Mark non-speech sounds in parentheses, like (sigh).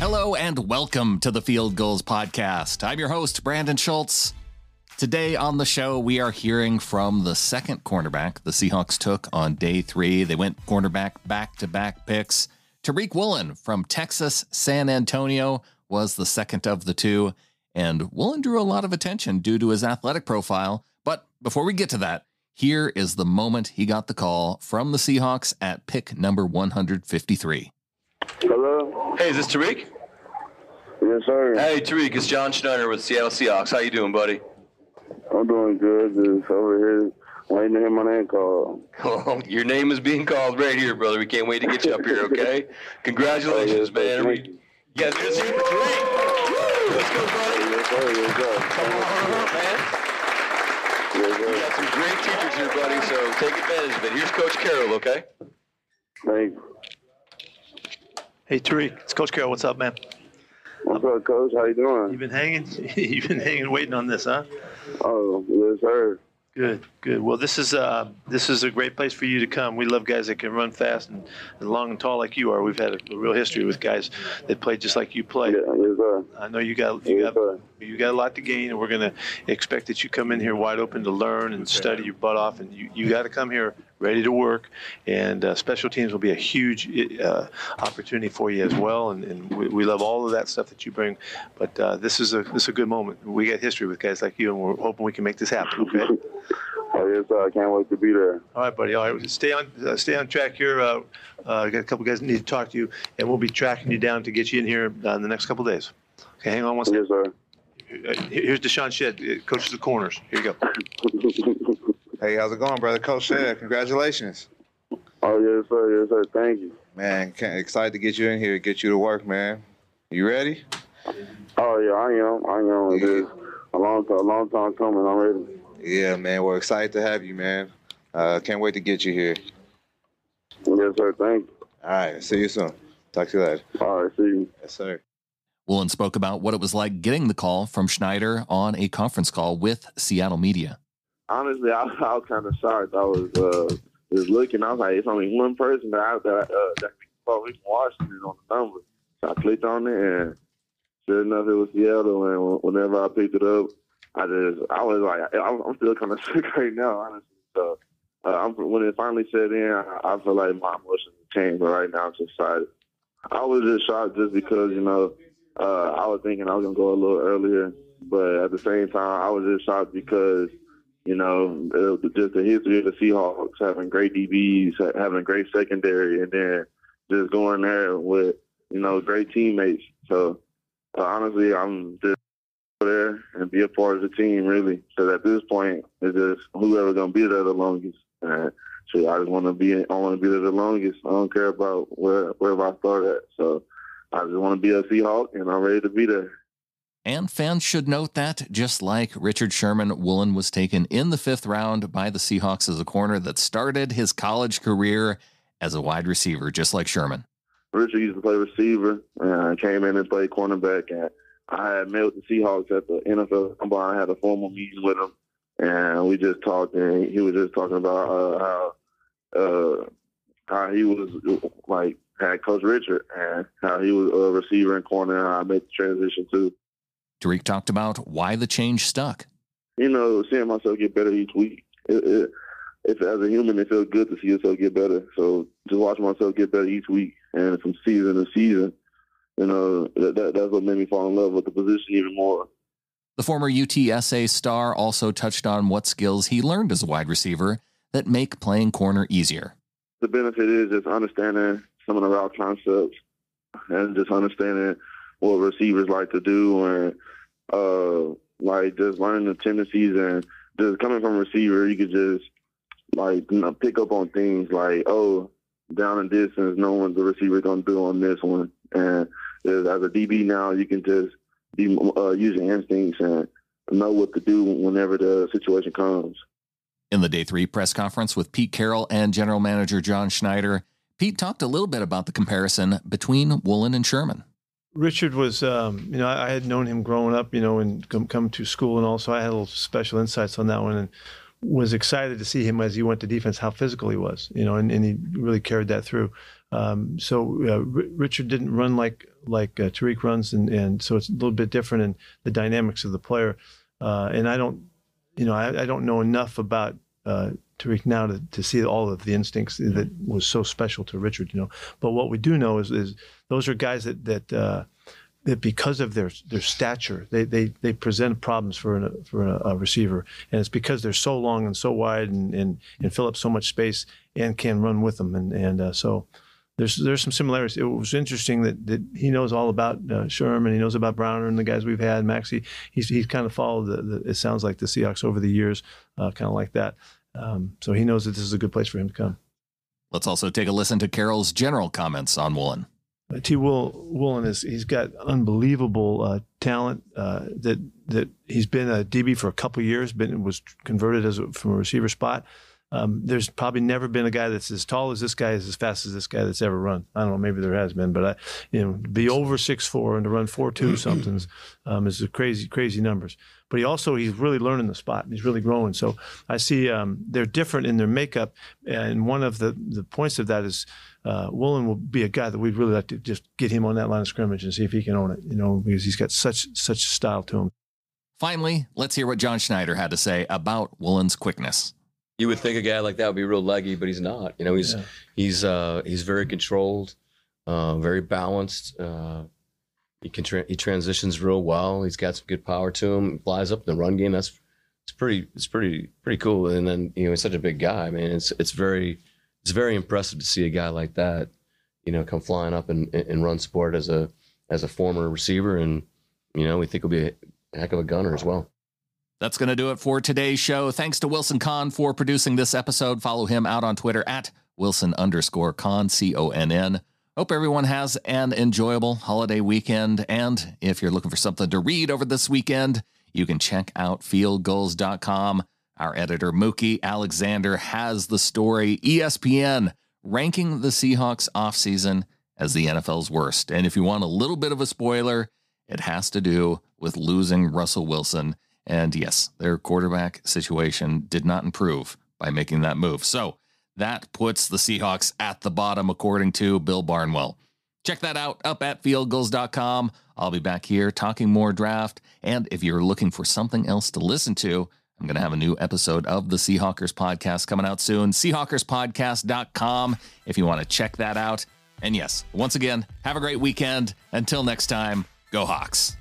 Hello and welcome to the Field Gulls Podcast. I'm your host, Brandon Schultz. Today on the show, we are hearing from the second cornerback the Seahawks took on day three. They went cornerback back to back picks. Tariq Woolen from Texas San Antonio was the second of the two, and Woolen drew a lot of attention due to his athletic profile. But before we get to that, here is the moment he got the call from the Seahawks at pick number 153. Hello? Hey, is this Tariq? Yes, sir. Hey, Tariq, it's John Schneider with Seattle Seahawks. How you doing, buddy? I'm doing good. Just over here waiting to hear my name called. (laughs) Well, your name is being called right here, brother. We can't wait to get you up here, okay? Congratulations, (laughs) Oh, yes, man. thank We, you. yes, let's for Tariq. Let's go, buddy. Yes, sir. Yes, sir. Come on, man. Yes, We got some great teachers here, buddy, so take advantage of it. Here's Coach Carroll, okay? Thanks. Hey Tariq, it's Coach Carroll. What's up, man? What's up, Coach? How you doing? You doing? been hanging? (laughs) You've been hanging, waiting on this, huh? Oh, yes, sir. Good, good. Well, this is uh, this is a great place for you to come. We love guys that can run fast and, and long and tall like you are. We've had a, a real history with guys that play just like you play. Yeah, yes, sir. I know you got you Yes, got sir. you got a lot to gain, and we're going to expect that you come in here wide open to learn and study your butt off. And you, you got to come here ready to work. And uh, special teams will be a huge uh, opportunity for you as well. And, and we, we love all of that stuff that you bring. But uh, this is a this is a good moment. We got history with guys like you, and we're hoping we can make this happen. Okay. (laughs) Oh, yes. I can't wait to be there. All right, buddy. All right, stay on uh, stay on track here. Uh, uh, got a couple guys that need to talk to you, and we'll be tracking you down to get you in here uh, in the next couple days. Okay, hang on one second. Yes, sir. Here's DeShawn Shead, uh, coaches the corners. Here you go. (laughs) Hey, how's it going, brother? Coach Shead, congratulations. oh, yes, sir. Yes, sir. Thank you. Man, can't, excited to get you in here, get you to work, man. You ready? Oh, yeah, I am. I am. It is a long time, a long time coming. I'm ready. Yeah, man, we're excited to have you, man. Uh, can't wait to get you here. Yes, sir. Thank you. All right, see you soon. Talk to you later. All right, see you. Yes, sir. Woolen spoke about what it was like getting the call from Schneider on a conference call with Seattle media. Honestly, I, I was kind of shocked. I was uh, just looking. I was like, it's only one person that I, that uh, that can call me from Washington on the number. So I clicked on it, and sure enough, it was Seattle. And whenever I picked it up, I just I was like, I'm I'm still kind of sick right now, honestly. So uh, when it finally set in, I, I feel like my emotions changed. But right now, I'm just excited. I was just shocked just because you know uh, I was thinking I was gonna go a little earlier, but at the same time, I was just shocked because you know, just the history of the Seahawks having great DBs, having a great secondary, and then just going there with, you know, great teammates. So, uh, honestly, I'm just there and be a part of the team, really. So at this point, it's just whoever going to be there the longest. And so I just want to be, I want to be there the longest. I don't care about where wherever I start at. So I just want to be a Seahawk, and I'm ready to be there. And fans should note that, just like Richard Sherman, Woolen was taken in the fifth round by the Seahawks as a corner that started his college career as a wide receiver, just like Sherman. Richard used to play receiver and came in and played cornerback. And I had met with the Seahawks at the NFL combine. I had a formal meeting with him, and we just talked. And he was just talking about uh, how uh, how he was like had Coach Richard and how he was a receiver and corner. And how I made the transition too. Tariq talked about why the change stuck. You know, seeing myself get better each week. It, it, if as a human, it feels good to see yourself get better. So just watch myself get better each week, and from season to season, you know, that, that that's what made me fall in love with the position even more. The former UTSA star also touched on what skills he learned as a wide receiver that make playing corner easier. The benefit is just understanding some of the route concepts and just understanding what receivers like to do and uh like just learning the tendencies and just coming from receiver you could just like you know, pick up on things like oh down in distance knowing the receiver gonna do on this one and as a DB now you can just be uh, using instincts and know what to do whenever the situation comes. In the day three press conference with Pete Carroll and general manager John Schneider, Pete talked a little bit about the comparison between Woolen and Sherman. Richard was, um, you know, I, had known him growing up, you know, and come, come to school, and also I had a little special insights on that one. And was excited to see him as he went to defense, how physical he was, you know, and, and he really carried that through. Um, so uh, R- Richard didn't run like like uh, Tariq runs, and, and so it's a little bit different in the dynamics of the player. Uh, and I don't, you know, I, I don't know enough about uh, Tariq now to, to see all of the instincts that was so special to Richard, you know. But what we do know is, is those are guys that that uh, that because of their their stature, they they, they present problems for an, for a, a, receiver, and it's because they're so long and so wide and, and and fill up so much space and can run with them, and and uh, so. There's, there's some similarities. It was interesting that, that he knows all about uh, Sherman. He knows about Browner and the guys we've had. Maxie, he's, he's kind of followed the, the, it sounds like the Seahawks over the years, uh, kind of like that. Um, so he knows that this is a good place for him to come. Let's also take a listen to Carroll's general comments on Woolen. Uh, T. Woolen is he's got unbelievable uh, talent. Uh, that that he's been a DB for a couple years, been was converted as a, from a receiver spot. Um, there's probably never been a guy that's as tall as this guy is as fast as this guy that's ever run. I don't know, maybe there has been, but I, you know, be over six four and to run four two (clears throat) somethings um, is a crazy crazy numbers. But he also he's really learning the spot. He's really growing. So I see um, they're different in their makeup, and one of the the points of that is uh, Woolen will be a guy that we'd really like to just get him on that line of scrimmage and see if he can own it. You know, because he's got such such style to him. Finally, let's hear what John Schneider had to say about Woolen's quickness you would think a guy like that would be real leggy, but he's not. You know, he's yeah. he's uh, he's very controlled, uh, very balanced. Uh, he can tra- he transitions real well. He's got some good power to him. Flies up in the run game. That's it's pretty it's pretty pretty cool. And then you know he's such a big guy. I mean, it's it's very it's very impressive to see a guy like that, you know, come flying up and, and run sport as a as a former receiver. And you know, we think he'll be a heck of a gunner as well. That's going to do it for today's show. Thanks to Wilson Conn for producing this episode. Follow him out on Twitter at Wilson underscore Conn, C O N N. Hope everyone has an enjoyable holiday weekend. And if you're looking for something to read over this weekend, you can check out fieldgulls.com. Our editor, Mookie Alexander, has the story ESPN ranking the Seahawks offseason as the NFL's worst. And if you want a little bit of a spoiler, it has to do with losing Russell Wilson and yes, their quarterback situation did not improve by making that move. So that puts the Seahawks at the bottom, according to Bill Barnwell. Check that out up at fieldgulls.com. I'll be back here talking more draft. And if you're looking for something else to listen to, I'm going to have a new episode of the Seahawkers podcast coming out soon. Seahawkerspodcast.com if you want to check that out. And yes, once again, have a great weekend. Until next time, go Hawks.